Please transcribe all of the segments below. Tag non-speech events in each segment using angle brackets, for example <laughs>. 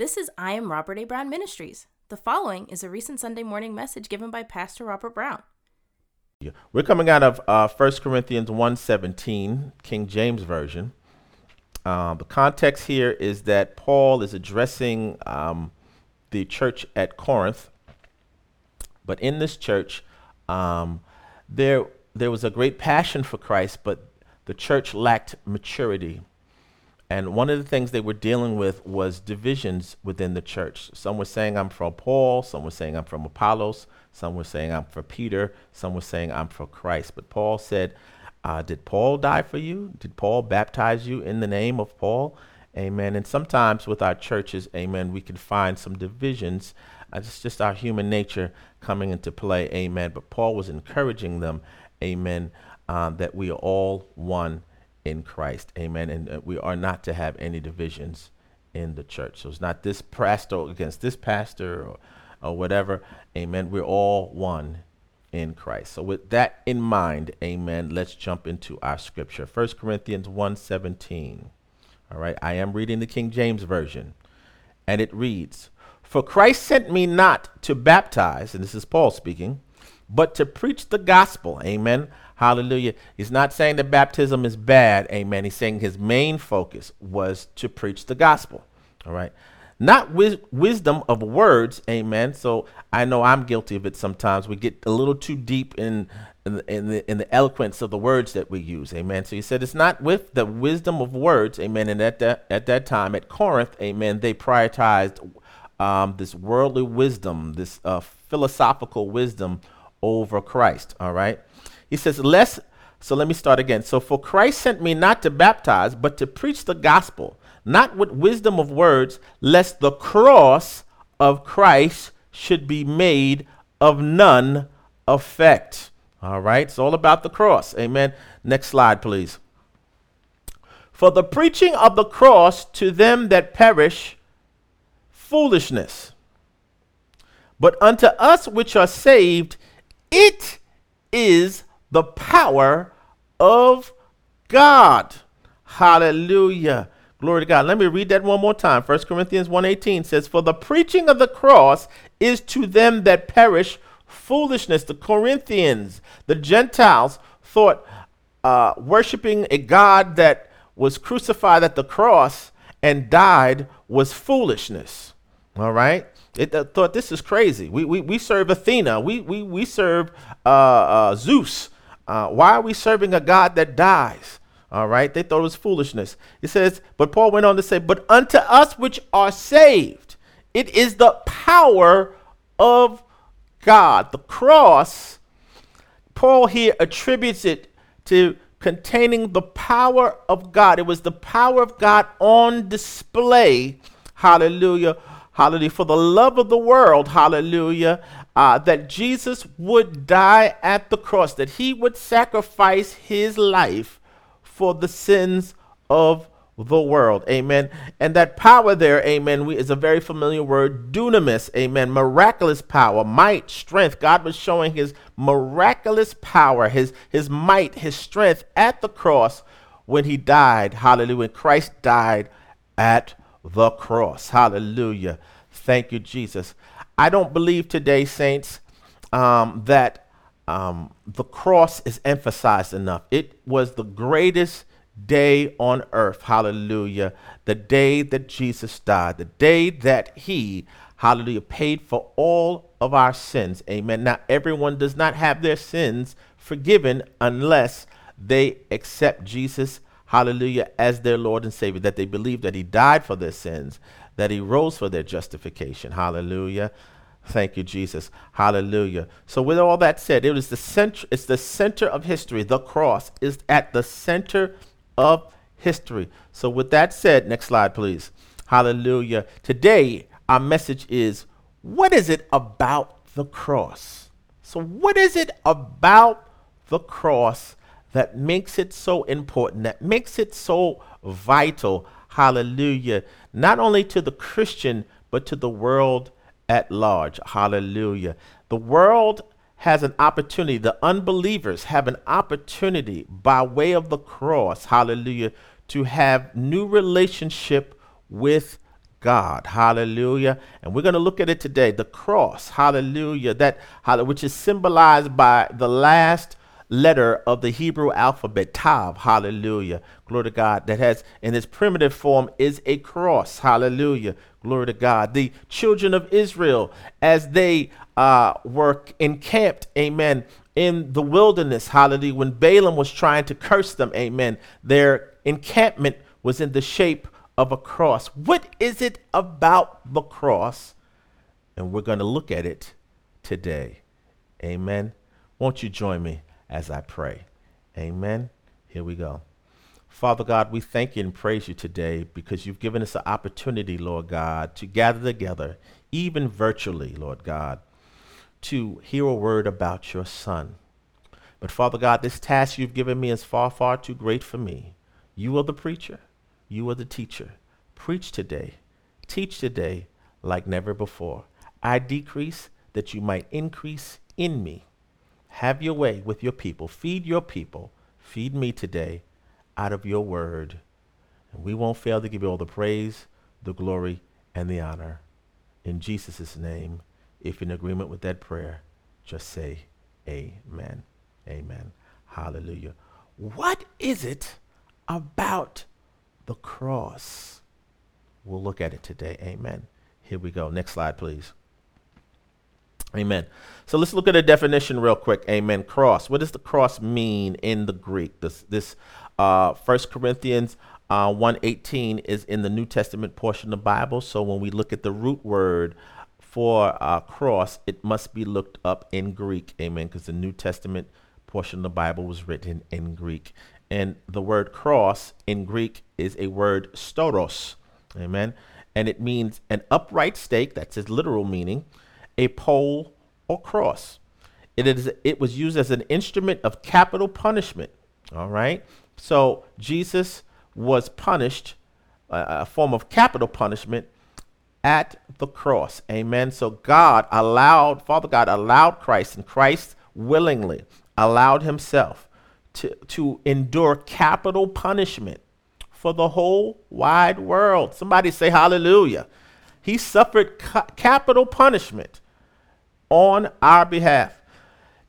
This is I Am Robert A. Brown Ministries. The following is a recent Sunday morning message given by Pastor Robert Brown. We're coming out of uh, 1 Corinthians 1.17, King James Version. Uh, the context here is that Paul is addressing um, the church at Corinth. But in this church, um, there, there was a great passion for Christ, but the church lacked maturity. And one of the things they were dealing with was divisions within the church. Some were saying, I'm from Paul. Some were saying, I'm from Apollos. Some were saying, I'm for Peter. Some were saying, I'm for Christ. But Paul said, uh, Did Paul die for you? Did Paul baptize you in the name of Paul? Amen. And sometimes with our churches, amen, we can find some divisions. Uh, it's just our human nature coming into play. Amen. But Paul was encouraging them, amen, uh, that we are all one in Christ. Amen. And uh, we are not to have any divisions in the church. So it's not this pastor against this pastor or, or whatever. Amen. We're all one in Christ. So with that in mind, amen, let's jump into our scripture. 1 Corinthians 1:17. All right, I am reading the King James version. And it reads, "For Christ sent me not to baptize, and this is Paul speaking, but to preach the gospel." Amen. Hallelujah. He's not saying that baptism is bad. Amen. He's saying his main focus was to preach the gospel. All right. Not wis- wisdom of words. Amen. So I know I'm guilty of it sometimes. We get a little too deep in, in, the, in, the, in the eloquence of the words that we use. Amen. So he said it's not with the wisdom of words. Amen. And at that, at that time at Corinth, amen, they prioritized um, this worldly wisdom, this uh, philosophical wisdom over Christ. All right. He says, less. So let me start again. So for Christ sent me not to baptize, but to preach the gospel, not with wisdom of words, lest the cross of Christ should be made of none effect. All right. It's all about the cross. Amen. Next slide, please. For the preaching of the cross to them that perish, foolishness. But unto us which are saved, it is the power of God. Hallelujah. Glory to God. Let me read that one more time. 1 Corinthians 1:18 says, "For the preaching of the cross is to them that perish foolishness." The Corinthians, the Gentiles, thought uh, worshiping a God that was crucified at the cross and died was foolishness. All right? It uh, thought this is crazy. We, we, we serve Athena. We, we, we serve uh, uh Zeus. Uh, why are we serving a God that dies? All right, they thought it was foolishness. It says, but Paul went on to say, but unto us which are saved, it is the power of God. The cross, Paul here attributes it to containing the power of God. It was the power of God on display. Hallelujah. Hallelujah. For the love of the world. Hallelujah uh, that Jesus would die at the cross, that he would sacrifice his life for the sins of the world. Amen. And that power there, amen, we, is a very familiar word, dunamis. Amen. Miraculous power, might, strength. God was showing his miraculous power, his, his might, his strength at the cross when he died. Hallelujah. Christ died at the cross. Hallelujah. Thank you, Jesus. I don't believe today, saints, um, that um, the cross is emphasized enough. It was the greatest day on earth. Hallelujah. The day that Jesus died, the day that he, hallelujah, paid for all of our sins. Amen. Now, everyone does not have their sins forgiven unless they accept Jesus, hallelujah, as their Lord and Savior, that they believe that he died for their sins, that he rose for their justification. Hallelujah. Thank you, Jesus. Hallelujah. So, with all that said, it is the center, it's the center of history. The cross is at the center of history. So, with that said, next slide, please. Hallelujah. Today, our message is what is it about the cross? So, what is it about the cross that makes it so important, that makes it so vital? Hallelujah. Not only to the Christian, but to the world at large. Hallelujah. The world has an opportunity, the unbelievers have an opportunity by way of the cross, hallelujah, to have new relationship with God. Hallelujah. And we're going to look at it today. The cross. Hallelujah. That which is symbolized by the last letter of the Hebrew alphabet, Tav. Hallelujah. Glory to God. That has in its primitive form is a cross. Hallelujah. Glory to God. The children of Israel, as they uh, were encamped, amen, in the wilderness, hallelujah, when Balaam was trying to curse them, amen, their encampment was in the shape of a cross. What is it about the cross? And we're going to look at it today. Amen. Won't you join me as I pray? Amen. Here we go. Father God, we thank you and praise you today because you've given us an opportunity, Lord God, to gather together, even virtually, Lord God, to hear a word about your Son. But Father God, this task you've given me is far, far too great for me. You are the preacher. You are the teacher. Preach today. Teach today like never before. I decrease that you might increase in me. Have your way with your people. Feed your people. Feed me today out of your word. And we won't fail to give you all the praise, the glory, and the honor. In Jesus' name, if in agreement with that prayer, just say amen. Amen. Hallelujah. What is it about the cross? We'll look at it today. Amen. Here we go. Next slide, please. Amen. So let's look at a definition real quick. Amen. Cross. What does the cross mean in the Greek? This this uh, 1 Corinthians uh, 118 is in the New Testament portion of the Bible. So when we look at the root word for uh, cross, it must be looked up in Greek. Amen. Because the New Testament portion of the Bible was written in Greek. And the word cross in Greek is a word stauros. Amen. And it means an upright stake, that's its literal meaning, a pole or cross. It, is, it was used as an instrument of capital punishment. All right. So Jesus was punished, uh, a form of capital punishment at the cross. Amen. So God allowed, Father God allowed Christ, and Christ willingly allowed himself to, to endure capital punishment for the whole wide world. Somebody say hallelujah. He suffered ca- capital punishment on our behalf.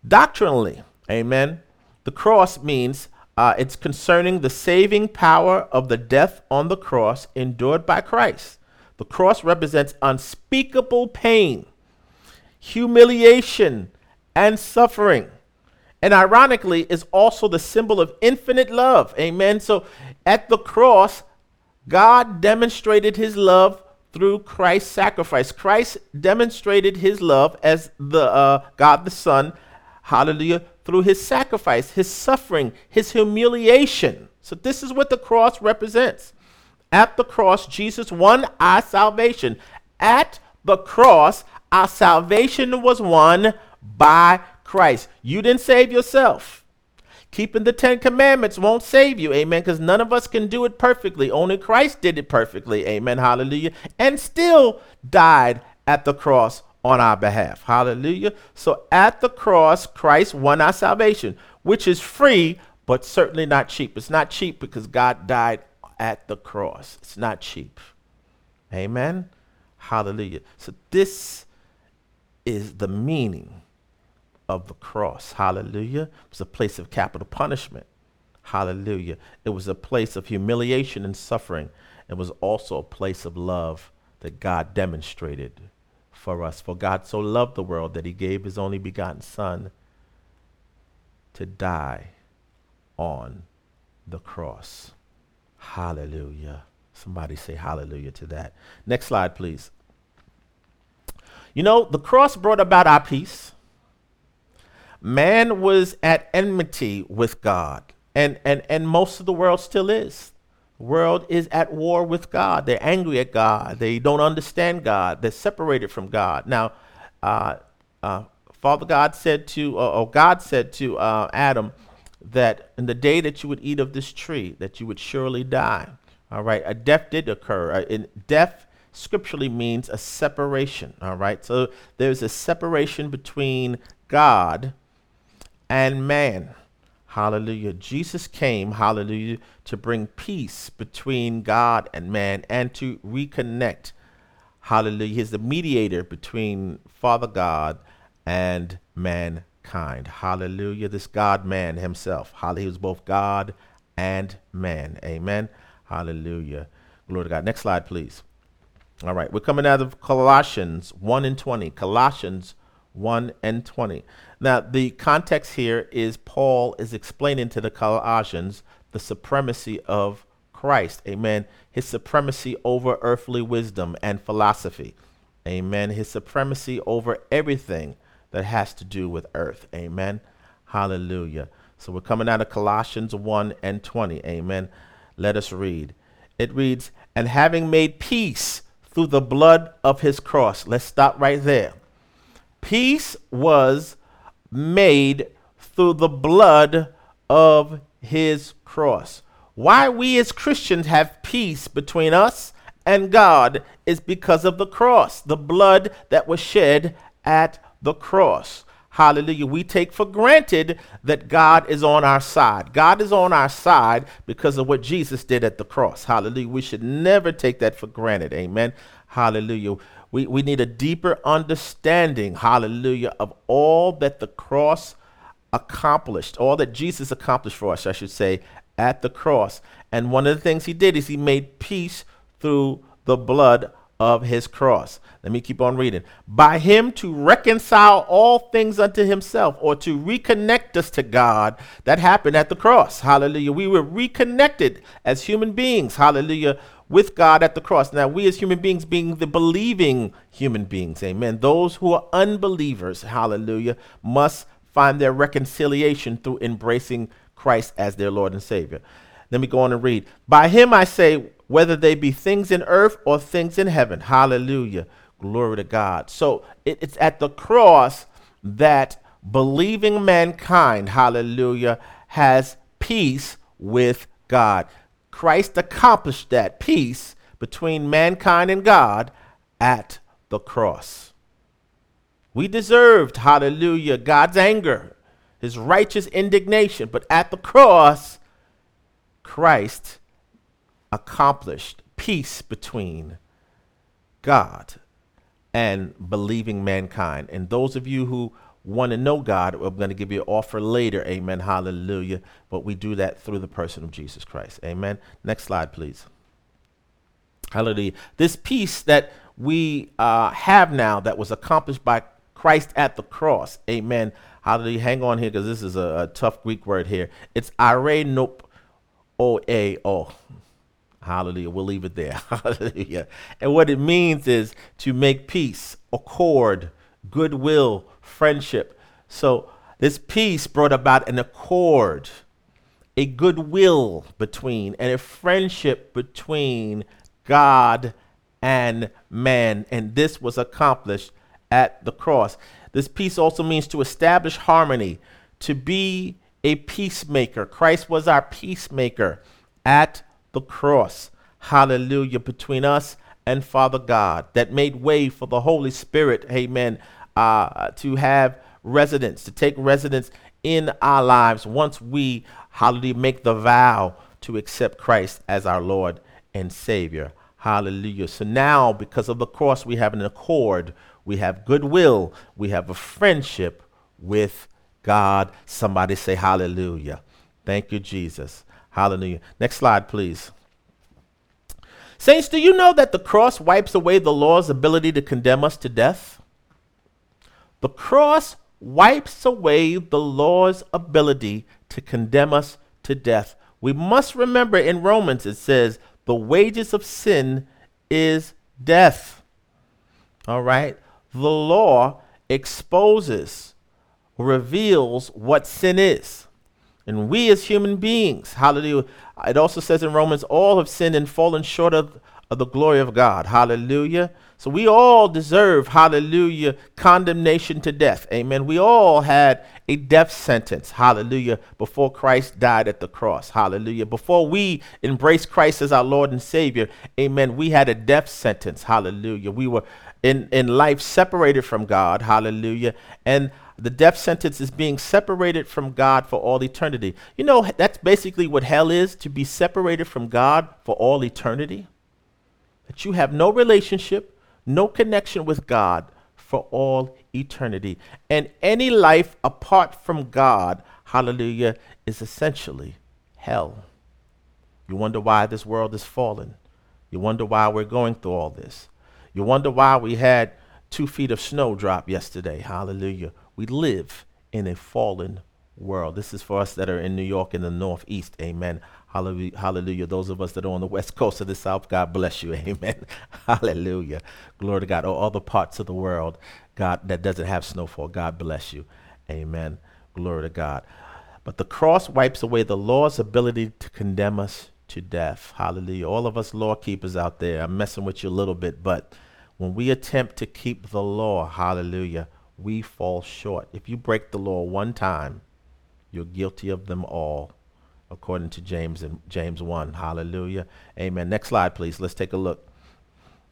Doctrinally, amen, the cross means uh, it's concerning the saving power of the death on the cross endured by Christ. The cross represents unspeakable pain, humiliation, and suffering and ironically is also the symbol of infinite love. Amen. So at the cross, God demonstrated his love through Christ's sacrifice. Christ demonstrated his love as the uh, God the Son, hallelujah, through his sacrifice, his suffering, his humiliation. So this is what the cross represents. At the cross, Jesus won our salvation. At the cross, our salvation was won by Christ. You didn't save yourself. Keeping the Ten Commandments won't save you, amen, because none of us can do it perfectly. Only Christ did it perfectly, amen, hallelujah, and still died at the cross on our behalf, hallelujah. So at the cross, Christ won our salvation, which is free, but certainly not cheap. It's not cheap because God died at the cross. It's not cheap, amen, hallelujah. So this is the meaning of the cross. Hallelujah. It was a place of capital punishment. Hallelujah. It was a place of humiliation and suffering. It was also a place of love that God demonstrated for us. For God so loved the world that he gave his only begotten Son to die on the cross. Hallelujah. Somebody say hallelujah to that. Next slide, please. You know, the cross brought about our peace. Man was at enmity with God, and, and, and most of the world still is. The world is at war with God. They're angry at God. They don't understand God. They're separated from God. Now, uh, uh, Father God said to, uh, or God said to uh, Adam, that in the day that you would eat of this tree, that you would surely die. All right, a death did occur. Uh, death scripturally means a separation. All right, so there's a separation between God and man. Hallelujah. Jesus came, hallelujah, to bring peace between God and man and to reconnect Hallelujah. He's the mediator between Father God and mankind. Hallelujah. This God man himself. Hallelujah. He was both God and man. Amen. Hallelujah. Glory to God. Next slide, please. All right. We're coming out of Colossians 1 and 20. Colossians 1 and 20. Now, the context here is Paul is explaining to the Colossians the supremacy of Christ. Amen. His supremacy over earthly wisdom and philosophy. Amen. His supremacy over everything that has to do with earth. Amen. Hallelujah. So we're coming out of Colossians 1 and 20. Amen. Let us read. It reads, And having made peace through the blood of his cross. Let's stop right there. Peace was made through the blood of his cross. Why we as Christians have peace between us and God is because of the cross, the blood that was shed at the cross. Hallelujah. We take for granted that God is on our side. God is on our side because of what Jesus did at the cross. Hallelujah. We should never take that for granted. Amen. Hallelujah. We, we need a deeper understanding, hallelujah, of all that the cross accomplished, all that Jesus accomplished for us, I should say, at the cross. And one of the things he did is he made peace through the blood of his cross. Let me keep on reading. By him to reconcile all things unto himself or to reconnect us to God. That happened at the cross. Hallelujah. We were reconnected as human beings. Hallelujah. With God at the cross. Now, we as human beings, being the believing human beings, amen. Those who are unbelievers, hallelujah, must find their reconciliation through embracing Christ as their Lord and Savior. Let me go on and read. By him I say, whether they be things in earth or things in heaven. Hallelujah. Glory to God. So it, it's at the cross that believing mankind, hallelujah, has peace with God. Christ accomplished that peace between mankind and God at the cross. We deserved, hallelujah, God's anger, his righteous indignation, but at the cross, Christ accomplished peace between God and believing mankind. And those of you who want to know God, I'm going to give you an offer later. Amen. Hallelujah. But we do that through the person of Jesus Christ. Amen. Next slide, please. Hallelujah. This peace that we uh, have now that was accomplished by Christ at the cross. Amen. Hallelujah. Hang on here because this is a, a, tough Greek word here. It's are nope o a o. Hallelujah. We'll leave it there. <laughs> Hallelujah. And what it means is to make peace, accord, goodwill, friendship. So this peace brought about an accord, a goodwill between, and a friendship between God and man. And this was accomplished at the cross. This peace also means to establish harmony, to be a peacemaker. Christ was our peacemaker at the cross. Hallelujah. Between us and Father God that made way for the Holy Spirit, amen, uh, to have residence, to take residence in our lives once we, hallelujah, make the vow to accept Christ as our Lord and Savior. Hallelujah. So now, because of the cross, we have an accord, we have goodwill, we have a friendship with God. Somebody say hallelujah. Thank you, Jesus. Hallelujah. Next slide, please. Saints, do you know that the cross wipes away the law's ability to condemn us to death? The cross wipes away the law's ability to condemn us to death. We must remember in Romans it says, the wages of sin is death. All right? The law exposes, reveals what sin is. And we as human beings, hallelujah. It also says in Romans, all have sinned and fallen short of, of the glory of God. Hallelujah. So we all deserve, hallelujah, condemnation to death. Amen. We all had a death sentence, hallelujah, before Christ died at the cross. Hallelujah. Before we embraced Christ as our Lord and Savior, amen, we had a death sentence. Hallelujah. We were in, in life separated from God. Hallelujah. And the death sentence is being separated from God for all eternity. You know, that's basically what hell is to be separated from God for all eternity. That you have no relationship, no connection with God for all eternity. And any life apart from God, hallelujah, is essentially hell. You wonder why this world is fallen. You wonder why we're going through all this. You wonder why we had two feet of snow drop yesterday. Hallelujah. We live in a fallen world. This is for us that are in New York in the Northeast. Amen. Hallelujah. Those of us that are on the west coast of the South, God bless you. <laughs> Amen. Hallelujah. Glory to God. Or other parts of the world, God, that doesn't have snowfall. God bless you. Amen. Glory to God. But the cross wipes away the law's ability to condemn us to death. Hallelujah. All of us law keepers out there, I'm messing with you a little bit, but when we attempt to keep the law, hallelujah, we fall short. If you break the law one time, you're guilty of them all, according to James and James 1. Hallelujah. Amen. Next slide, please. Let's take a look.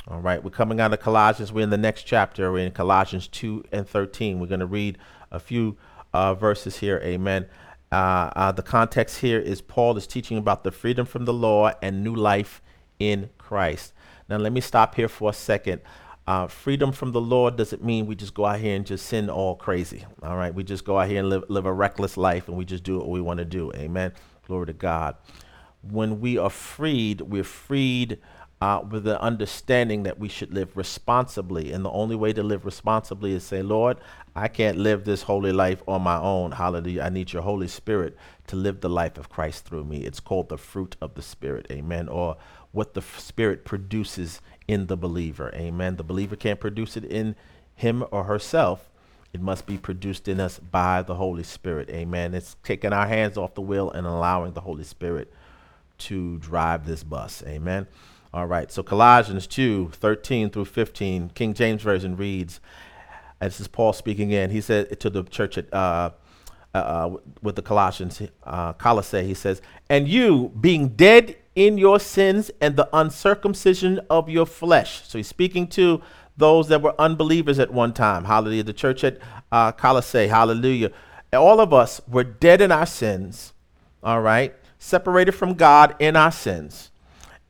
All right, we're coming out of Colossians. We're in the next chapter. We're in Colossians 2 and 13. We're going to read a few uh, verses here. Amen. Uh, uh, the context here is Paul is teaching about the freedom from the law and new life in Christ. Now, let me stop here for a second. Uh, freedom from the Lord doesn't mean we just go out here and just sin all crazy. All right. We just go out here and live, live a reckless life and we just do what we want to do. Amen. Glory to God. When we are freed, we're freed uh, with the understanding that we should live responsibly. And the only way to live responsibly is say, Lord, I can't live this holy life on my own. Hallelujah. I need your Holy Spirit to live the life of Christ through me. It's called the fruit of the Spirit. Amen. Or what the f- Spirit produces in the believer. Amen. The believer can't produce it in him or herself. It must be produced in us by the Holy Spirit. Amen. It's taking our hands off the wheel and allowing the Holy Spirit to drive this bus. Amen. All right, so Colossians 2 13 through 15, King James Version reads, and this is Paul speaking in, he said to the church at, uh, uh, uh, with the Colossians, uh, Colossae, he says, And you, being dead in your sins and the uncircumcision of your flesh. So he's speaking to those that were unbelievers at one time. Hallelujah. The church at uh, Colossae. Hallelujah. All of us were dead in our sins, all right, separated from God in our sins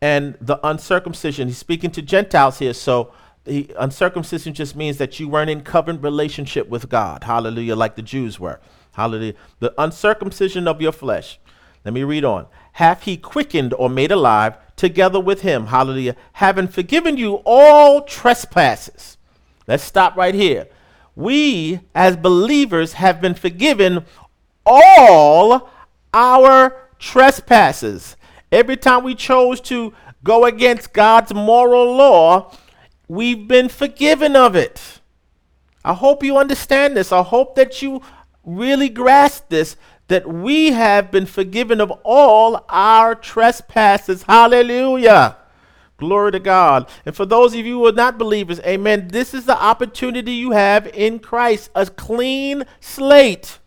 and the uncircumcision. He's speaking to Gentiles here. So the uncircumcision just means that you weren't in covenant relationship with God. Hallelujah, like the Jews were. Hallelujah. The uncircumcision of your flesh. Let me read on. Hath he quickened or made alive together with him? Hallelujah. Having forgiven you all trespasses. Let's stop right here. We, as believers, have been forgiven all our trespasses. Every time we chose to go against God's moral law, we've been forgiven of it. I hope you understand this. I hope that you really grasp this that we have been forgiven of all our trespasses. Hallelujah. Glory to God. And for those of you who are not believers, amen, this is the opportunity you have in Christ a clean slate.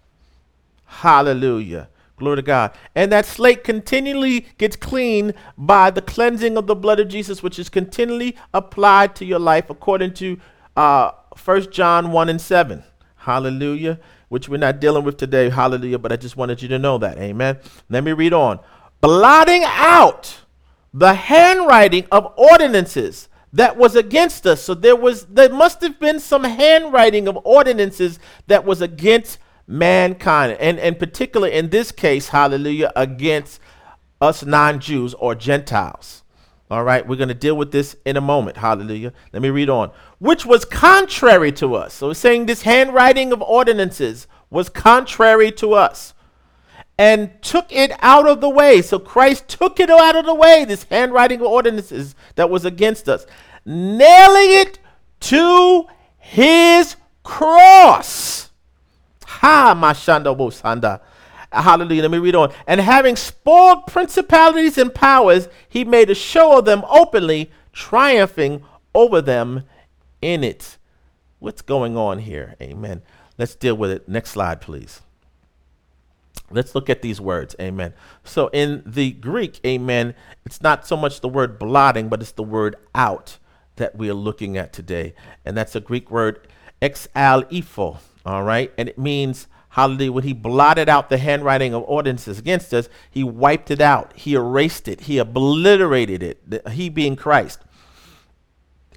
Hallelujah. Glory to God. And that slate continually gets cleaned by the cleansing of the blood of Jesus, which is continually applied to your life according to uh, 1 John 1 and 7. Hallelujah. Which we're not dealing with today. Hallelujah. But I just wanted you to know that. Amen. Let me read on. Blotting out the handwriting of ordinances that was against us. So there was there must have been some handwriting of ordinances that was against mankind, and in particular in this case, hallelujah, against us non Jews or Gentiles. All right, we're going to deal with this in a moment. Hallelujah. Let me read on. Which was contrary to us. So it's saying this handwriting of ordinances was contrary to us and took it out of the way. So Christ took it out of the way, this handwriting of ordinances that was against us, nailing it to his cross. Ha, Mashanda Bosanda. Hallelujah. Let me read on. And having spoiled principalities and powers, he made a show of them openly, triumphing over them in it. What's going on here? Amen. Let's deal with it. Next slide, please. Let's look at these words. Amen. So in the Greek, amen, it's not so much the word blotting, but it's the word out that we are looking at today. And that's a Greek word, exaleipho. All right. And it means, hallelujah, when he blotted out the handwriting of ordinances against us, he wiped it out. He erased it. He obliterated it. He being Christ.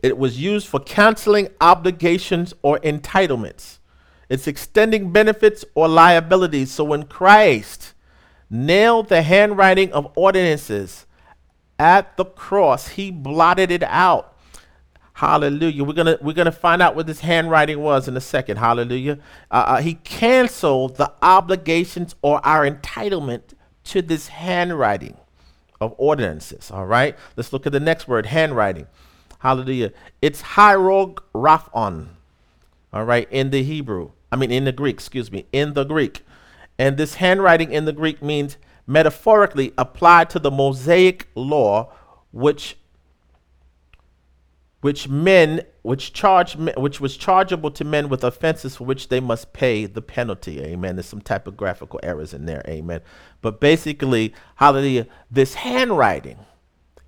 it was used for canceling obligations or entitlements. It's extending benefits or liabilities. So when Christ nailed the handwriting of ordinances at the cross, he blotted it out. Hallelujah. We're gonna we're gonna find out what this handwriting was in a second. Hallelujah. Uh, uh, he canceled the obligations or our entitlement to this handwriting of ordinances. All right. Let's look at the next word, handwriting. Hallelujah. It's cheirographon. All right, in the Hebrew. I mean, in the Greek. Excuse me, in the Greek. And this handwriting in the Greek means metaphorically applied to the Mosaic law, which which men which charge which was chargeable to men with offenses for which they must pay the penalty. Amen. There's some typographical errors in there. Amen. But basically hallelujah this handwriting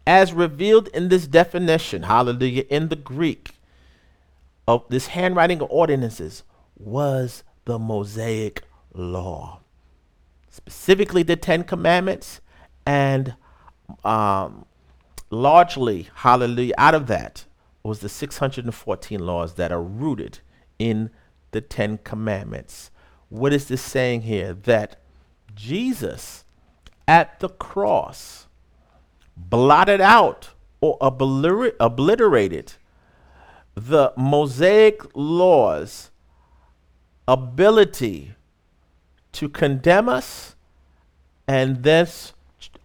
as revealed in this definition hallelujah in the greek of this handwriting of ordinances was the mosaic law. Specifically the ten commandments and um, largely hallelujah out of that was the 614 laws that are rooted in the Ten Commandments. What is this saying here? That Jesus at the cross blotted out or obliter- obliterated the Mosaic laws' ability to condemn us and thus,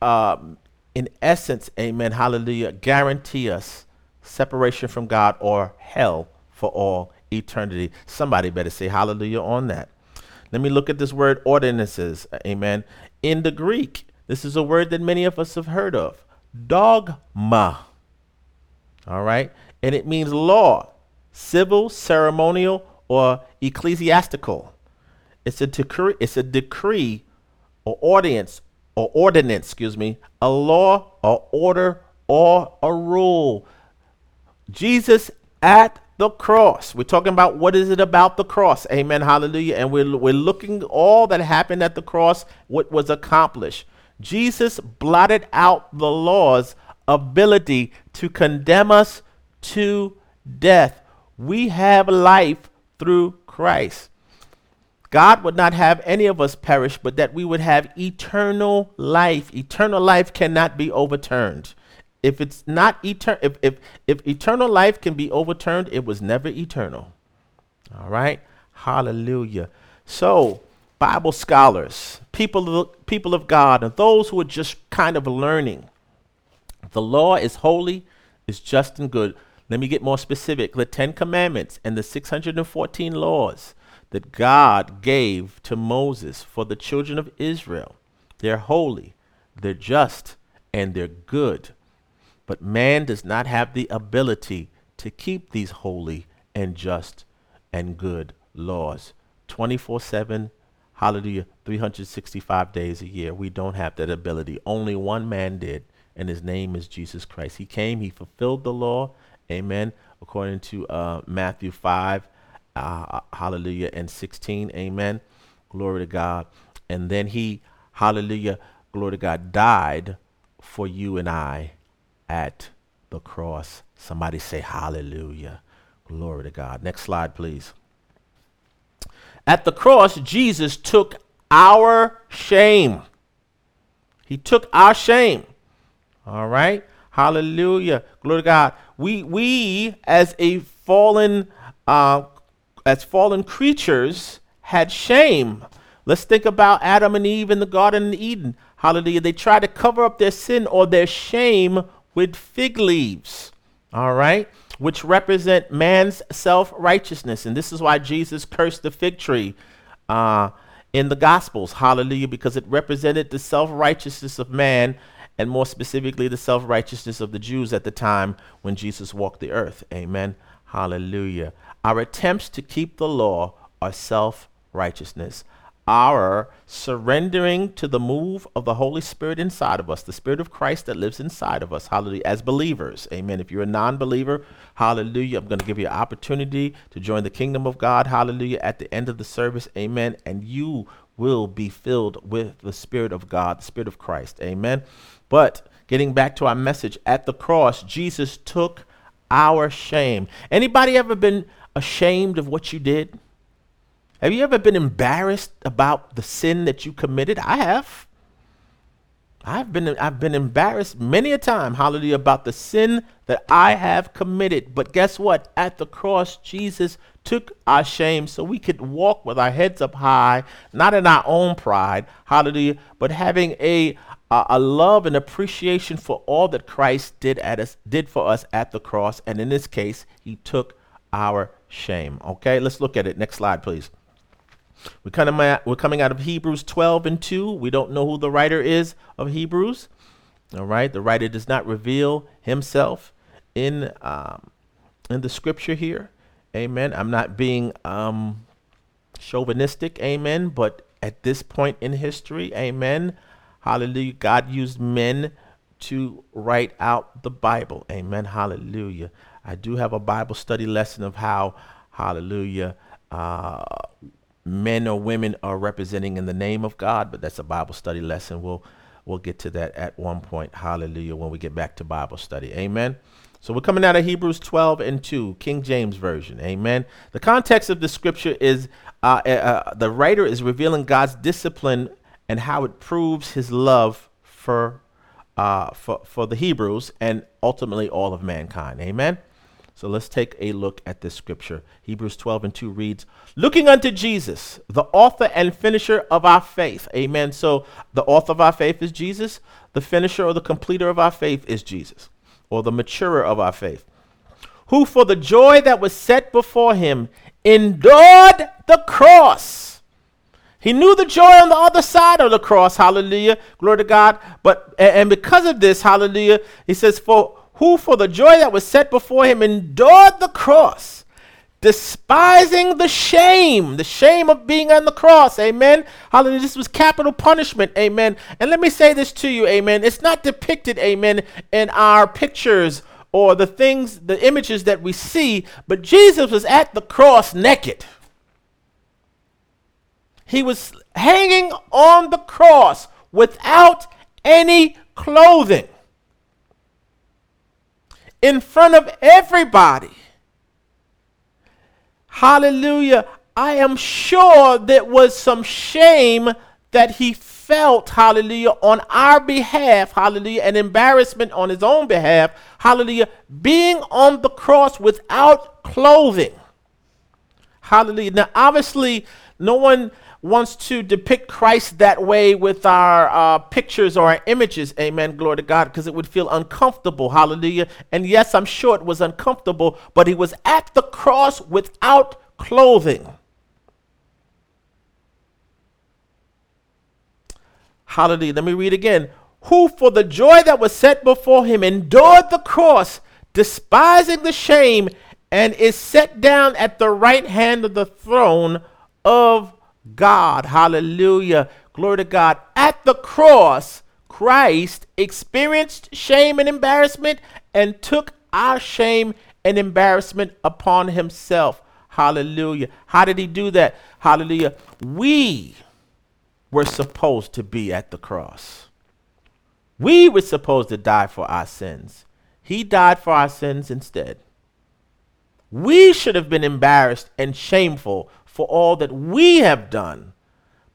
um, in essence, amen, hallelujah, guarantee us separation from God or hell for all eternity. Somebody better say hallelujah on that. Let me look at this word ordinances. Amen. In the Greek, this is a word that many of us have heard of dogma. All right. And it means law, civil, ceremonial, or ecclesiastical. It's a decree, it's a decree or ordinance or ordinance, excuse me, a law or order or a rule Jesus at the cross. We're talking about what is it about the cross. Amen. Hallelujah. And we're, we're looking all that happened at the cross, what was accomplished. Jesus blotted out the law's ability to condemn us to death. We have life through Christ. God would not have any of us perish, but that we would have eternal life. Eternal life cannot be overturned. If it's not eternal, if, if, if eternal life can be overturned, it was never eternal. All right? Hallelujah. So, Bible scholars, people of, people of God, and those who are just kind of learning, the law is holy, is just and good. Let me get more specific. The Ten Commandments and the 614 laws that God gave to Moses for the children of Israel, they're holy, they're just, and they're good. But man does not have the ability to keep these holy and just and good laws 24 7, hallelujah, 365 days a year. We don't have that ability. Only one man did, and his name is Jesus Christ. He came, he fulfilled the law, amen, according to uh, Matthew 5, uh, hallelujah, and 16, amen. Glory to God. And then he, hallelujah, glory to God, died for you and I at the cross. Somebody say hallelujah. Glory to God. Next slide, please. At the cross, Jesus took our shame. He took our shame. All right? Hallelujah. Glory to God. We we as a fallen uh, as fallen creatures had shame. Let's think about Adam and Eve in the Garden of Eden. Hallelujah. They tried to cover up their sin or their shame with fig leaves, all right, which represent man's self righteousness. And this is why Jesus cursed the fig tree uh, in the Gospels, hallelujah, because it represented the self righteousness of man and more specifically the self righteousness of the Jews at the time when Jesus walked the earth. Amen. Hallelujah. Our attempts to keep the law are self righteousness our surrendering to the move of the Holy Spirit inside of us, the Spirit of Christ that lives inside of us, hallelujah, as believers. Amen. If you're a non believer, hallelujah, I'm going to give you an opportunity to join the kingdom of God, hallelujah, at the end of the service, amen. And you will be filled with the Spirit of God, the Spirit of Christ, amen. But getting back to our message, at the cross, Jesus took our shame. Anybody ever been ashamed of what you did? Have you ever been embarrassed about the sin that you committed? I have. I've been I've been embarrassed many a time, hallelujah, about the sin that I have committed. But guess what? At the cross, Jesus took our shame so we could walk with our heads up high, not in our own pride, hallelujah, but having a a, a love and appreciation for all that Christ did at us did for us at the cross. And in this case, he took our shame. Okay, let's look at it. Next slide, please. We're, kind of, we're coming out of Hebrews 12 and 2. We don't know who the writer is of Hebrews. All right, the writer does not reveal himself in um, in the scripture here. Amen. I'm not being um, chauvinistic. Amen. But at this point in history, amen. Hallelujah. God used men to write out the Bible. Amen. Hallelujah. I do have a Bible study lesson of how, hallelujah, uh, men or women are representing in the name of God, but that's a Bible study lesson. We'll we'll get to that at one point. Hallelujah. When we get back to Bible study. Amen. So we're coming out of Hebrews 12 and 2, King James Version. Amen. The context of the scripture is uh, uh, uh, the writer is revealing God's discipline and how it proves his love for, uh, for, for the Hebrews and ultimately all of mankind. Amen. So let's take a look at this scripture. Hebrews 12 and 2 reads, Looking unto Jesus, the author and finisher of our faith. Amen. So the author of our faith is Jesus. The finisher or the completer of our faith is Jesus, or the maturer of our faith. Who for the joy that was set before him endured the cross. He knew the joy on the other side of the cross. Hallelujah. Glory to God. But and because of this, hallelujah, he says, For who for the joy that was set before him endured the cross, despising the shame, the shame of being on the cross. Amen. Hallelujah. This was capital punishment. Amen. And let me say this to you. Amen. It's not depicted, amen, in our pictures or the things, the images that we see, but Jesus was at the cross naked. He was hanging on the cross without any clothing in front of everybody. Hallelujah. I am sure there was some shame that he felt, hallelujah, on our behalf, hallelujah, and embarrassment on his own behalf, hallelujah, being on the cross without clothing. Hallelujah. Now, obviously, no one wants to depict Christ that way with our uh, pictures or our images, amen, glory to God, because it would feel uncomfortable, hallelujah. And yes, I'm sure it was uncomfortable, but he was at the cross without clothing. Hallelujah. Let me read again. Who for the joy that was set before him endured the cross, despising the shame, and is set down at the right hand of the throne of God. Hallelujah. Glory to God. At the cross, Christ experienced shame and embarrassment and took our shame and embarrassment upon himself. Hallelujah. How did he do that? Hallelujah. We were supposed to be at the cross. We were supposed to die for our sins. He died for our sins instead. We should have been embarrassed and shameful for all that we have done.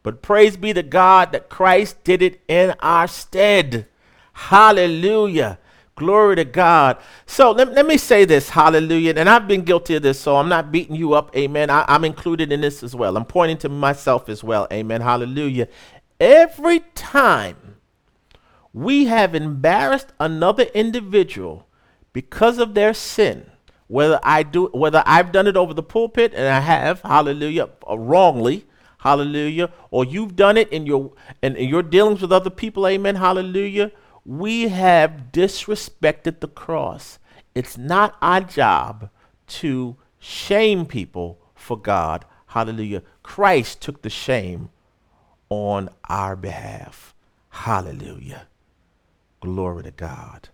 But praise be to God that Christ did it in our stead. Hallelujah. Glory to God. So let, let me say this, hallelujah. And I've been guilty of this, so I'm not beating you up, amen. I, I'm included in this as well. I'm pointing to myself as well, amen. Hallelujah. Every time we have embarrassed another individual because of their sin, whether I do whether I've done it over the pulpit and I have, hallelujah, uh, wrongly, hallelujah, or you've done it in your in, in your dealings with other people, amen, hallelujah. We have disrespected the cross. It's not our job to shame people for God. Hallelujah. Christ took the shame on our behalf. Hallelujah. Glory to God.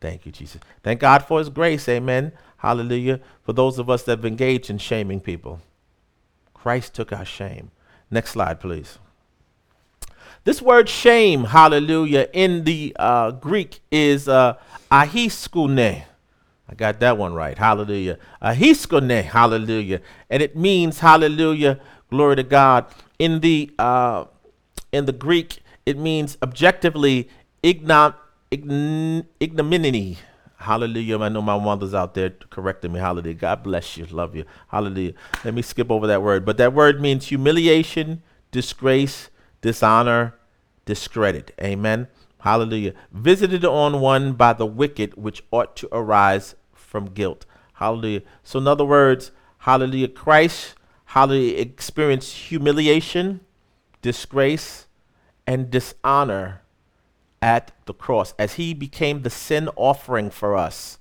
Thank you, Jesus. Thank God for his grace. Amen. Hallelujah. For those of us that have engaged in shaming people, Christ took our shame. Next slide, please. This word shame, hallelujah, in the uh, Greek is uh, ahiskune. I got that one right. Hallelujah. Ahiskone, hallelujah. And it means hallelujah, glory to God. In the uh, in the Greek, it means objectively ignom- ign- ignominy. Hallelujah. I know my mother's out there correcting me. Hallelujah. God bless you. Love you. Hallelujah. Let me skip over that word. But that word means humiliation, disgrace, dishonor, discredit. Amen. Hallelujah. Visited on one by the wicked, which ought to arise from guilt. Hallelujah. So, in other words, hallelujah, Christ, hallelujah, experienced humiliation, disgrace, and dishonor at the cross as he became the sin offering for us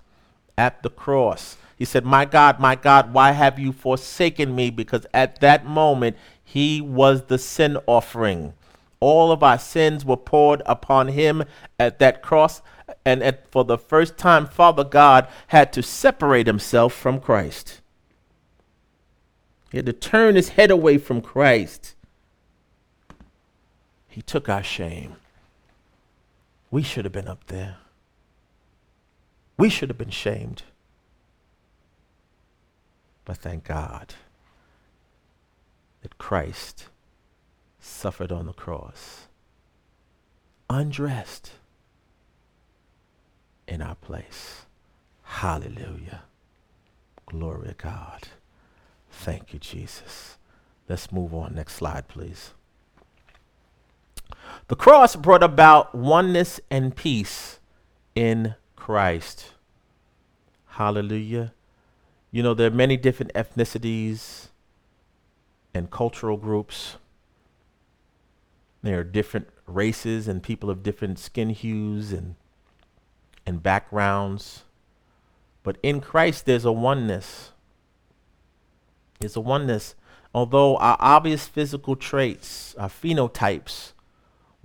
at the cross. He said, My God, my God, why have you forsaken me? Because at that moment, he was the sin offering. All of our sins were poured upon him at that cross. And at, for the first time, Father God had to separate himself from Christ. He had to turn his head away from Christ. He took our shame. We should have been up there. We should have been shamed. But thank God that Christ suffered on the cross, undressed in our place. Hallelujah. Glory to God. Thank you, Jesus. Let's move on. Next slide, please. The cross brought about oneness and peace in Christ. Hallelujah. You know, there are many different ethnicities and cultural groups there are different races and people of different skin hues and, and backgrounds. But in Christ, there's a oneness. There's a oneness. Although our obvious physical traits, our phenotypes,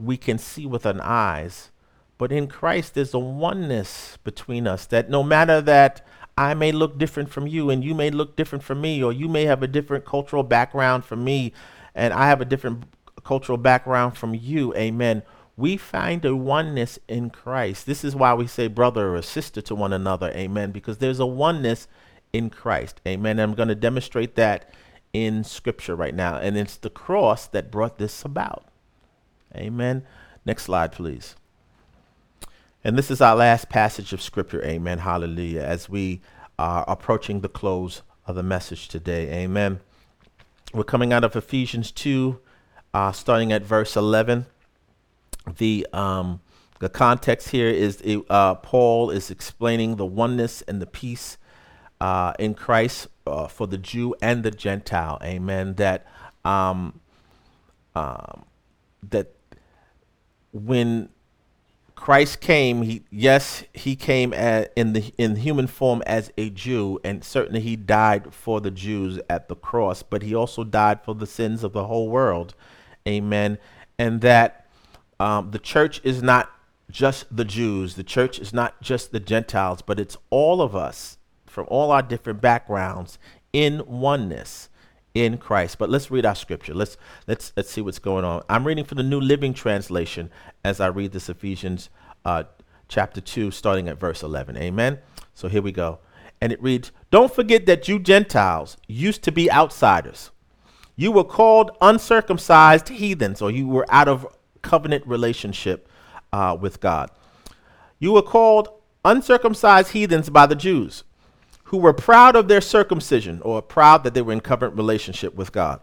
we can see with our eyes. But in Christ, there's a oneness between us that no matter that I may look different from you and you may look different from me, or you may have a different cultural background from me and I have a different cultural background from you, amen, we find a oneness in Christ. This is why we say brother or sister to one another, amen, because there's a oneness in Christ, amen. And I'm going to demonstrate that in scripture right now. And it's the cross that brought this about, amen. Next slide, please. And this is our last passage of scripture, amen, hallelujah, as we are approaching the close of the message today, amen. We're coming out of Ephesians 2 uh, starting at verse 11. The, um, the context here is uh, Paul is explaining the oneness and the peace uh, in Christ uh, for the Jew and the Gentile. Amen. That um, um, that when Christ came, he yes, he came at, in the in human form as a Jew, and certainly he died for the Jews at the cross, but he also died for the sins of the whole world. Amen. And that um, the church is not just the Jews, the church is not just the Gentiles, but it's all of us from all our different backgrounds in oneness in Christ. But let's read our scripture. Let's let's let's see what's going on. I'm reading from the New Living Translation as I read this Ephesians uh, chapter 2 starting at verse 11. Amen. So here we go. And it reads, "Don't forget that you Gentiles used to be outsiders you were called uncircumcised heathens, or you were out of covenant relationship uh, with God. You were called uncircumcised heathens by the Jews, who were proud of their circumcision, or proud that they were in covenant relationship with God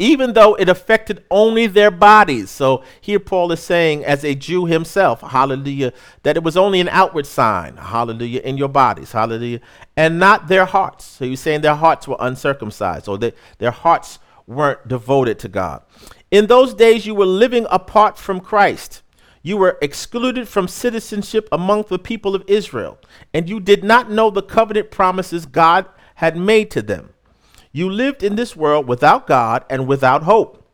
even though it affected only their bodies. So here Paul is saying, as a Jew himself, hallelujah, that it was only an outward sign, hallelujah, in your bodies, hallelujah, and not their hearts. So he's saying their hearts were uncircumcised, or that their hearts weren't devoted to God. In those days, you were living apart from Christ. You were excluded from citizenship among the people of Israel, and you did not know the covenant promises God had made to them. You lived in this world without God and without hope.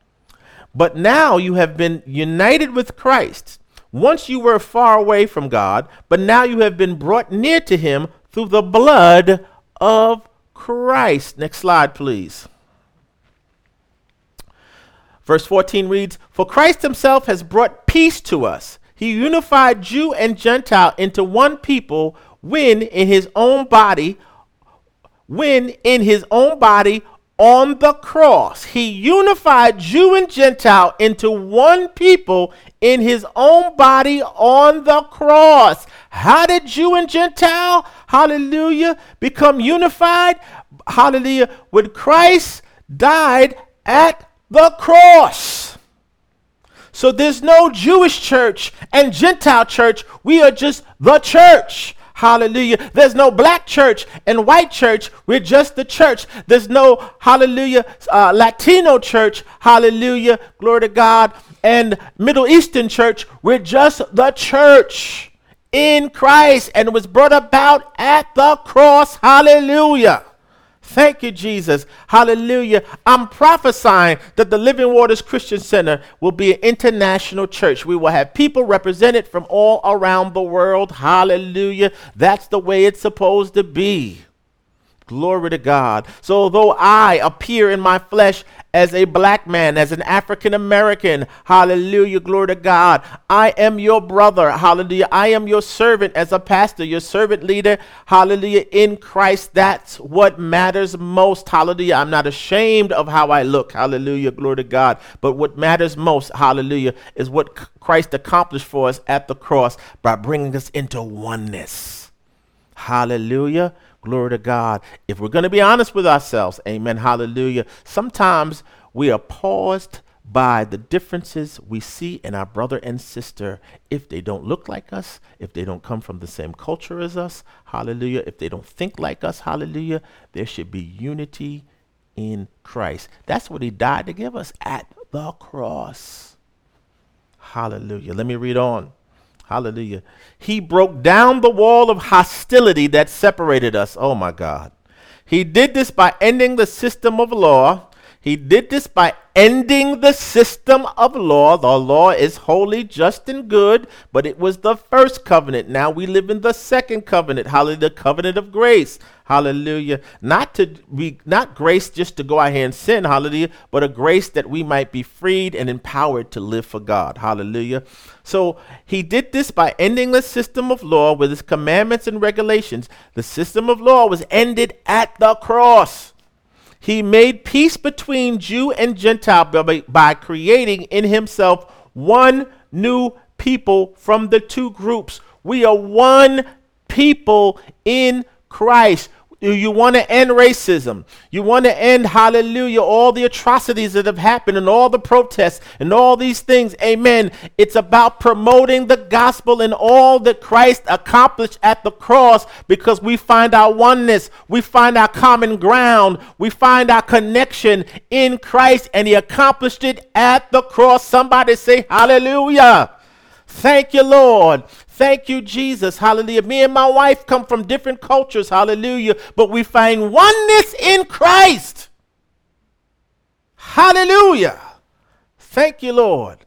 But now you have been united with Christ. Once you were far away from God, but now you have been brought near to Him through the blood of Christ. Next slide, please. Verse 14 reads For Christ Himself has brought peace to us. He unified Jew and Gentile into one people when in his own body, when in his own body on the cross, he unified Jew and Gentile into one people in his own body on the cross. How did Jew and Gentile, hallelujah, become unified? Hallelujah, when Christ died at the cross. So there's no Jewish church and Gentile church. We are just the church. Hallelujah. There's no black church and white church. We're just the church. There's no, hallelujah, uh, Latino church. Hallelujah. Glory to God. And Middle Eastern church. We're just the church in Christ. And was brought about at the cross. Hallelujah. Thank you, Jesus. Hallelujah. I'm prophesying that the Living Waters Christian Center will be an international church. We will have people represented from all around the world. Hallelujah. That's the way it's supposed to be. Glory to God. So, though I appear in my flesh as a black man, as an African American, hallelujah, glory to God, I am your brother, hallelujah. I am your servant as a pastor, your servant leader, hallelujah, in Christ. That's what matters most, hallelujah. I'm not ashamed of how I look, hallelujah, glory to God. But what matters most, hallelujah, is what Christ accomplished for us at the cross by bringing us into oneness. Hallelujah. Glory to God. If we're going to be honest with ourselves, amen, hallelujah, sometimes we are paused by the differences we see in our brother and sister if they don't look like us, if they don't come from the same culture as us, hallelujah, if they don't think like us, hallelujah, there should be unity in Christ. That's what he died to give us at the cross. Hallelujah. Let me read on. Hallelujah. He broke down the wall of hostility that separated us. Oh my God. He did this by ending the system of law. He did this by ending the system of law. The law is holy, just, and good, but it was the first covenant. Now we live in the second covenant. Hallelujah, the covenant of grace. Hallelujah. Not to be not grace just to go out here and sin, hallelujah, but a grace that we might be freed and empowered to live for God. Hallelujah. So he did this by ending the system of law with his commandments and regulations. The system of law was ended at the cross. He made peace between Jew and Gentile by, by creating in himself one new people from the two groups. We are one people in Christ. You want to end racism. You want to end, hallelujah, all the atrocities that have happened and all the protests and all these things. Amen. It's about promoting the gospel and all that Christ accomplished at the cross because we find our oneness. We find our common ground. We find our connection in Christ and he accomplished it at the cross. Somebody say hallelujah. Thank you, Lord. Thank you, Jesus. Hallelujah. Me and my wife come from different cultures. Hallelujah. But we find oneness in Christ. Hallelujah. Thank you, Lord.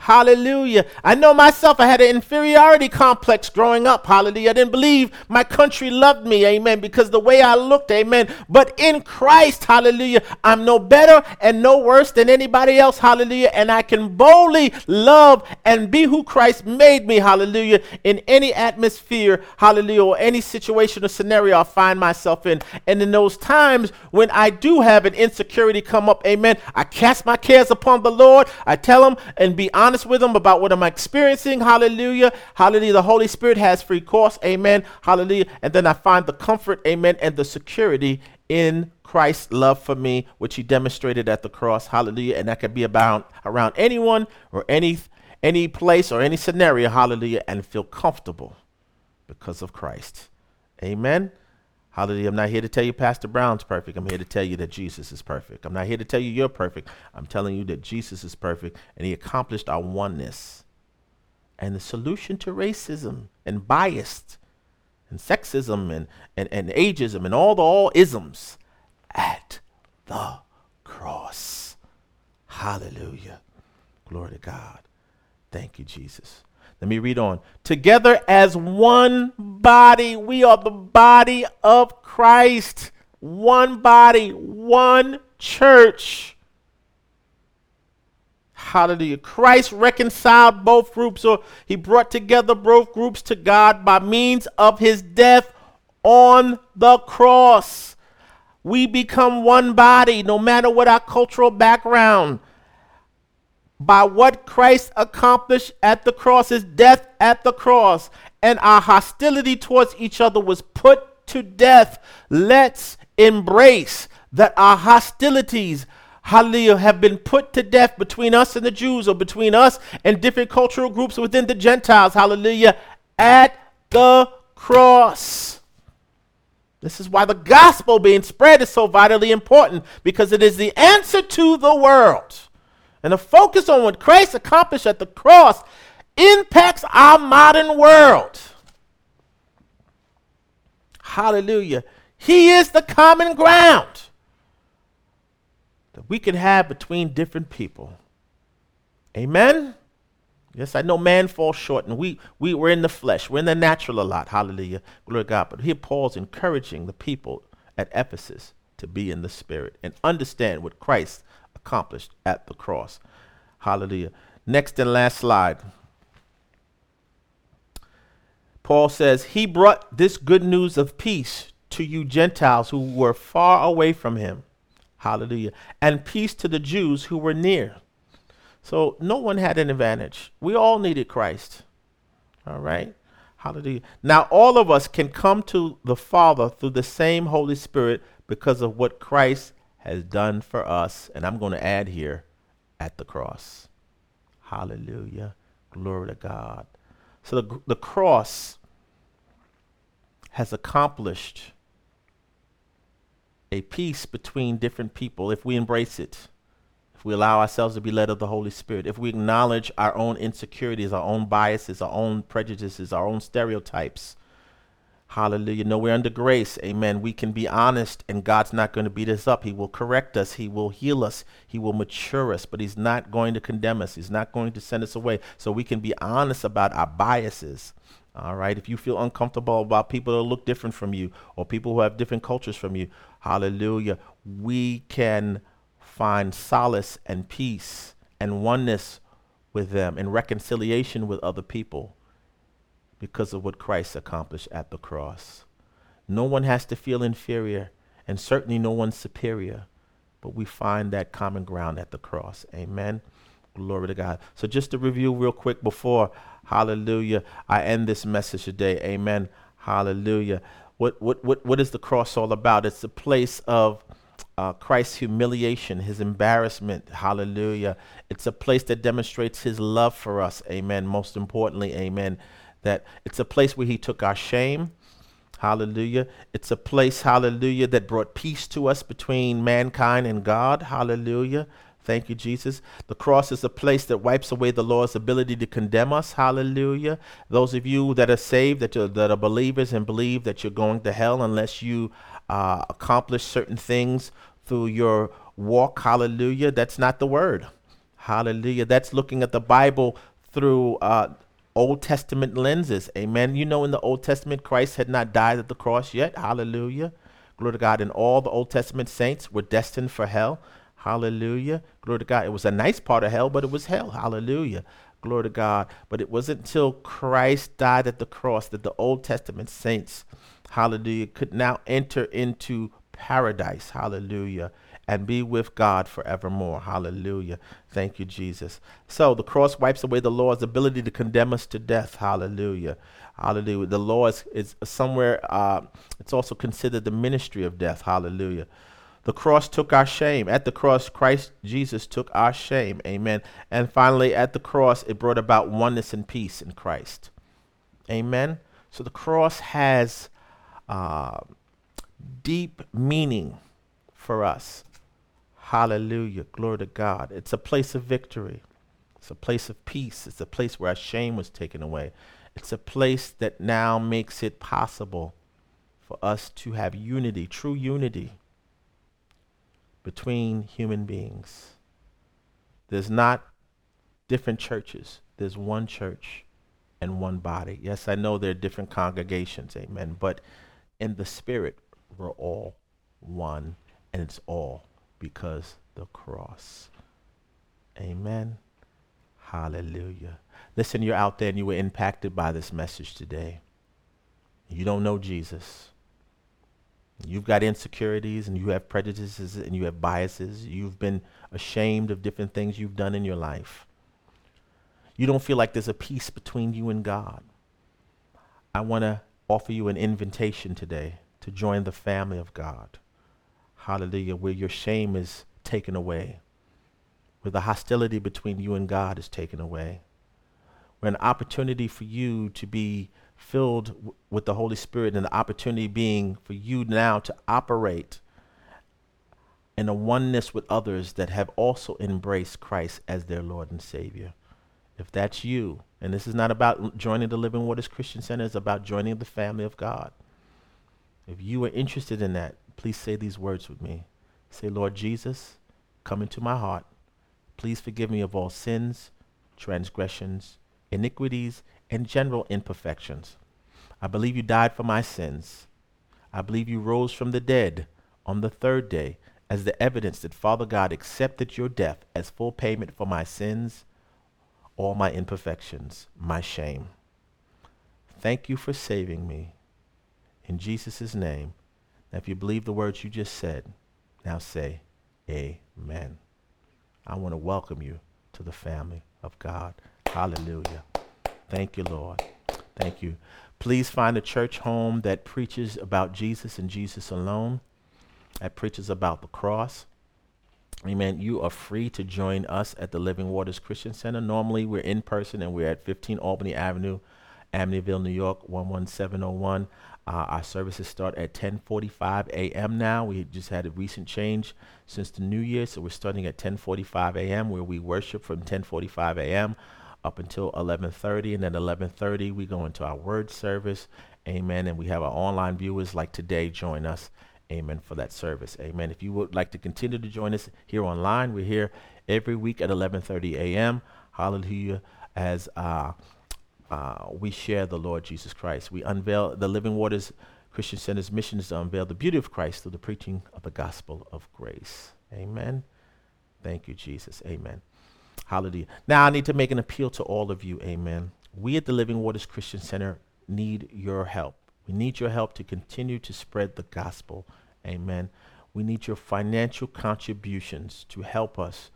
Hallelujah. I know myself, I had an inferiority complex growing up. Hallelujah. I didn't believe my country loved me. Amen. Because the way I looked. Amen. But in Christ, hallelujah, I'm no better and no worse than anybody else. Hallelujah. And I can boldly love and be who Christ made me. Hallelujah. In any atmosphere. Hallelujah. Or any situation or scenario I find myself in. And in those times when I do have an insecurity come up. Amen. I cast my cares upon the Lord. I tell him and be honest honest with them about what I'm experiencing. Hallelujah. Hallelujah. The Holy Spirit has free course. Amen. Hallelujah. And then I find the comfort, amen, and the security in Christ's love for me, which he demonstrated at the cross. Hallelujah. And that could be about around anyone or any any place or any scenario, hallelujah, and feel comfortable because of Christ. Amen. Hallelujah. I'm not here to tell you Pastor Brown's perfect. I'm here to tell you that Jesus is perfect. I'm not here to tell you you're perfect. I'm telling you that Jesus is perfect and he accomplished our oneness. And the solution to racism and bias and sexism and, and, and ageism and all the all isms at the cross. Hallelujah. Glory to God. Thank you, Jesus. Let me read on. Together as one body, we are the body of Christ. One body, one church. Hallelujah. Christ reconciled both groups, or he brought together both groups to God by means of his death on the cross. We become one body, no matter what our cultural background. By what Christ accomplished at the cross, his death at the cross, and our hostility towards each other was put to death. Let's embrace that our hostilities, hallelujah, have been put to death between us and the Jews or between us and different cultural groups within the Gentiles, hallelujah, at the cross. This is why the gospel being spread is so vitally important because it is the answer to the world. And the focus on what Christ accomplished at the cross impacts our modern world. Hallelujah. He is the common ground that we can have between different people. Amen. Yes, I know man falls short, and we, we we're in the flesh. We're in the natural a lot. Hallelujah. Glory to God. But here Paul's encouraging the people at Ephesus to be in the spirit and understand what Christ accomplished at the cross. Hallelujah. Next and last slide. Paul says, He brought this good news of peace to you Gentiles who were far away from him. Hallelujah. And peace to the Jews who were near. So no one had an advantage. We all needed Christ. All right? Hallelujah. Now, all of us can come to the Father through the same Holy Spirit because of what Christ has done for us. And I'm going to add here at the cross. Hallelujah. Glory to God. So the, the cross has accomplished a peace between different people if we embrace it, if we allow ourselves to be led of the Holy Spirit, if we acknowledge our own insecurities, our own biases, our own prejudices, our own stereotypes. Hallelujah. No, we're under grace. Amen. We can be honest, and God's not going to beat us up. He will correct us. He will heal us. He will mature us, but He's not going to condemn us. He's not going to send us away. So we can be honest about our biases. All right. If you feel uncomfortable about people that look different from you or people who have different cultures from you, hallelujah, we can find solace and peace and oneness with them and reconciliation with other people because of what Christ accomplished at the cross. No one has to feel inferior, and certainly no one superior, but we find that common ground at the cross. Amen. Glory to God. So, just to review real quick before, hallelujah, I end this message today. Amen. Hallelujah. What, what, what, what is the cross all about? It's a place of uh, Christ's humiliation, his embarrassment. Hallelujah. It's a place that demonstrates his love for us. Amen. Most importantly, amen. That it's a place where he took our shame. Hallelujah. It's a place, hallelujah, that brought peace to us between mankind and God. Hallelujah. Thank you, Jesus. The cross is a place that wipes away the law's ability to condemn us. Hallelujah. Those of you that are saved, that, are, that are believers and believe that you're going to hell unless you uh, accomplish certain things through your walk. Hallelujah. That's not the word. Hallelujah. That's looking at the Bible through uh, Old Testament lenses. Amen. You know, in the Old Testament, Christ had not died at the cross yet. Hallelujah. Glory to God. And all the Old Testament saints were destined for hell. Hallelujah. Glory to God. It was a nice part of hell, but it was hell. Hallelujah. Glory to God. But it wasn't until Christ died at the cross that the Old Testament saints, hallelujah, could now enter into paradise. Hallelujah. And be with God forevermore. Hallelujah. Thank you, Jesus. So the cross wipes away the law's ability to condemn us to death. Hallelujah. Hallelujah. The law is, is somewhere, uh, it's also considered the ministry of death. Hallelujah. The cross took our shame. At the cross, Christ Jesus took our shame. Amen. And finally, at the cross, it brought about oneness and peace in Christ. Amen. So the cross has uh, deep meaning for us. Hallelujah. Glory to God. It's a place of victory. It's a place of peace. It's a place where our shame was taken away. It's a place that now makes it possible for us to have unity, true unity between human beings. There's not different churches, there's one church and one body. Yes, I know there are different congregations, amen, but in the spirit, we're all one, and it's all because the cross. Amen. Hallelujah. Listen, you're out there and you were impacted by this message today. You don't know Jesus. You've got insecurities and you have prejudices and you have biases. You've been ashamed of different things you've done in your life. You don't feel like there's a peace between you and God. I want to offer you an invitation today to join the family of God. Hallelujah, where your shame is taken away, where the hostility between you and God is taken away, where an opportunity for you to be filled w- with the Holy Spirit and the opportunity being for you now to operate in a oneness with others that have also embraced Christ as their Lord and Savior. If that's you, and this is not about joining the Living Waters Christian Center, it's about joining the family of God. If you are interested in that, please say these words with me. Say, Lord Jesus, come into my heart. Please forgive me of all sins, transgressions, iniquities, and general imperfections. I believe you died for my sins. I believe you rose from the dead on the third day as the evidence that Father God accepted your death as full payment for my sins, all my imperfections, my shame. Thank you for saving me. In Jesus' name. Now, if you believe the words you just said, now say, Amen. I want to welcome you to the family of God. Hallelujah. Thank you, Lord. Thank you. Please find a church home that preaches about Jesus and Jesus alone, that preaches about the cross. Amen. You are free to join us at the Living Waters Christian Center. Normally, we're in person and we're at 15 Albany Avenue, Amityville, New York, 11701. Uh, our services start at 10:45 a.m. now. We just had a recent change since the new year, so we're starting at 10:45 a.m. where we worship from 10:45 a.m up until 11:30, and then 11:30 we go into our word service. Amen. And we have our online viewers like today join us. Amen for that service. Amen. If you would like to continue to join us here online, we're here every week at 11:30 a.m. Hallelujah. As uh, uh, we share the Lord Jesus Christ, we unveil the Living Waters Christian Center's mission is to unveil the beauty of Christ through the preaching of the gospel of grace. Amen. Thank you, Jesus. Amen. Hallelujah. Now I need to make an appeal to all of you. Amen. We at the Living Waters Christian Center need your help. We need your help to continue to spread the gospel. Amen. We need your financial contributions to help us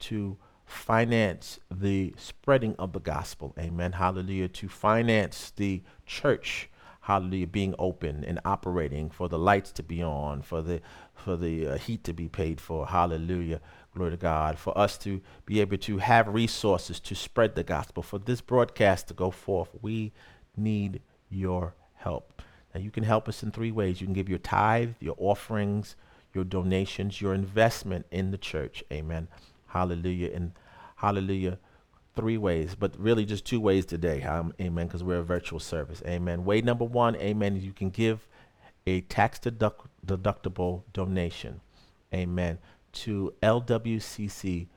to finance the spreading of the gospel. Amen. Hallelujah. To finance the church. Hallelujah. Being open and operating for the lights to be on, for the for the uh, heat to be paid for. Hallelujah. Glory to God. For us to be able to have resources to spread the gospel, for this broadcast to go forth, we need your help. Now, you can help us in three ways. You can give your tithe, your offerings, your donations, your investment in the church. Amen. Hallelujah. And hallelujah. Three ways, but really just two ways today. Um, amen. Because we're a virtual service. Amen. Way number one, amen. You can give a tax deduct- deductible donation. Amen to lwccgrace.org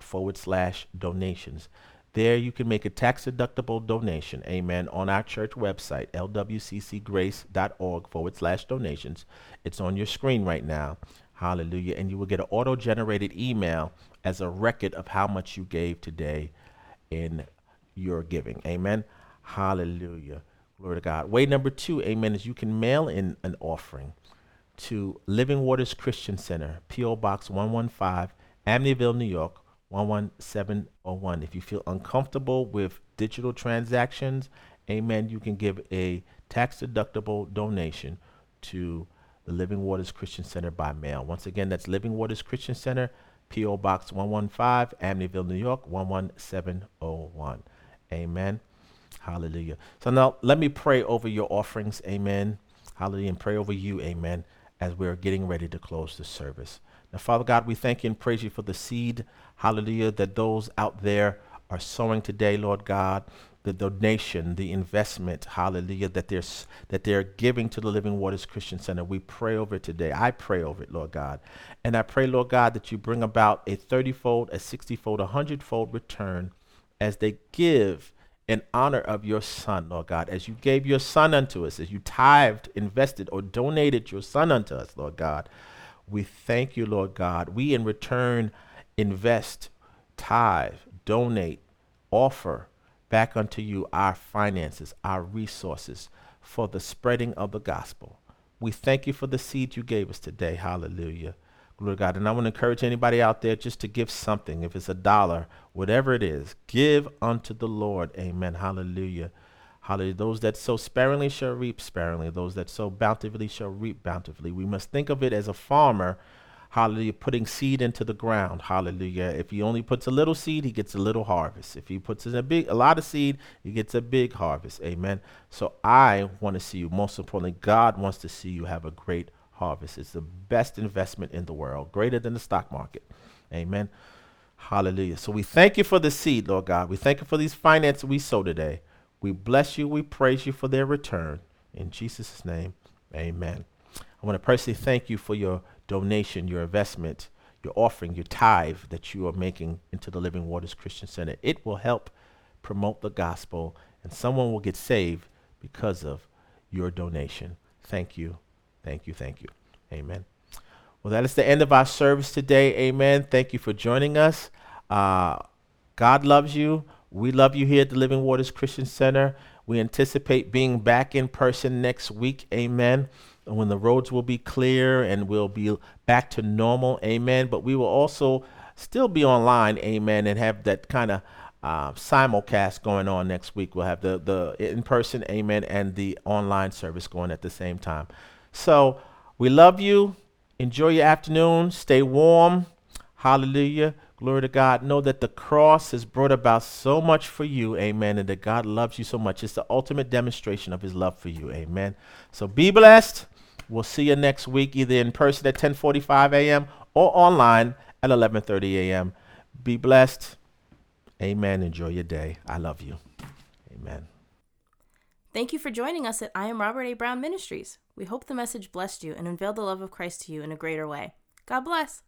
forward slash donations. There you can make a tax deductible donation, amen, on our church website, lwccgrace.org forward slash donations. It's on your screen right now. Hallelujah. And you will get an auto generated email as a record of how much you gave today in your giving. Amen. Hallelujah. Glory to God. Way number two, amen, is you can mail in an offering to Living Waters Christian Center, P.O. Box 115, Amityville, New York, 11701. If you feel uncomfortable with digital transactions, amen, you can give a tax deductible donation to the Living Waters Christian Center by mail. Once again, that's Living Waters Christian Center, P.O. Box 115, Amityville, New York, 11701. Amen. Hallelujah. So now let me pray over your offerings. Amen. Hallelujah. And pray over you. Amen as we're getting ready to close the service. Now, Father God, we thank you and praise you for the seed, hallelujah, that those out there are sowing today, Lord God, the donation, the investment, hallelujah, that they're, that they're giving to the Living Waters Christian Center. We pray over it today. I pray over it, Lord God. And I pray, Lord God, that you bring about a 30 fold, a 60 fold, a 100 fold return as they give in honor of your son, Lord God, as you gave your son unto us, as you tithed, invested, or donated your son unto us, Lord God. We thank you, Lord God. We in return invest tithe, donate, offer back unto you our finances, our resources for the spreading of the gospel. We thank you for the seed you gave us today. Hallelujah. Glory to God. And I want to encourage anybody out there just to give something. If it's a dollar, whatever it is, give unto the Lord. Amen. Hallelujah. Hallelujah. Those that sow sparingly shall reap sparingly. Those that sow bountifully shall reap bountifully. We must think of it as a farmer hallelujah, putting seed into the ground, hallelujah. If he only puts a little seed, he gets a little harvest. If he puts in a big, a lot of seed, he gets a big harvest, amen. So I want to see you, most importantly, God wants to see you have a great harvest. It's the best investment in the world, greater than the stock market, amen. Hallelujah. So we thank you for the seed, Lord God. We thank you for these finances we sow today. We bless you. We praise you for their return. In Jesus' name, amen. I want to personally thank you for your donation, your investment, your offering, your tithe that you are making into the Living Waters Christian Center. It will help promote the gospel, and someone will get saved because of your donation. Thank you, thank you, thank you. Amen. Well, that is the end of our service today. Amen. Thank you for joining us. Uh, God loves you. We love you here at the Living Waters Christian Center. We anticipate being back in person next week. Amen when the roads will be clear and we'll be back to normal. Amen. But we will also still be online. Amen. And have that kind of uh, simulcast going on next week. We'll have the, the in person, amen, and the online service going at the same time. So we love you. Enjoy your afternoon. Stay warm. Hallelujah. Glory to God. Know that the cross has brought about so much for you. Amen. And that God loves you so much. It's the ultimate demonstration of his love for you. Amen. So be blessed. We'll see you next week, either in person at 10:45 a.m. or online at 11:30 a.m. Be blessed. Amen. Enjoy your day. I love you. Amen. Thank you for joining us at I Am Robert A. Brown Ministries. We hope the message blessed you and unveiled the love of Christ to you in a greater way. God bless.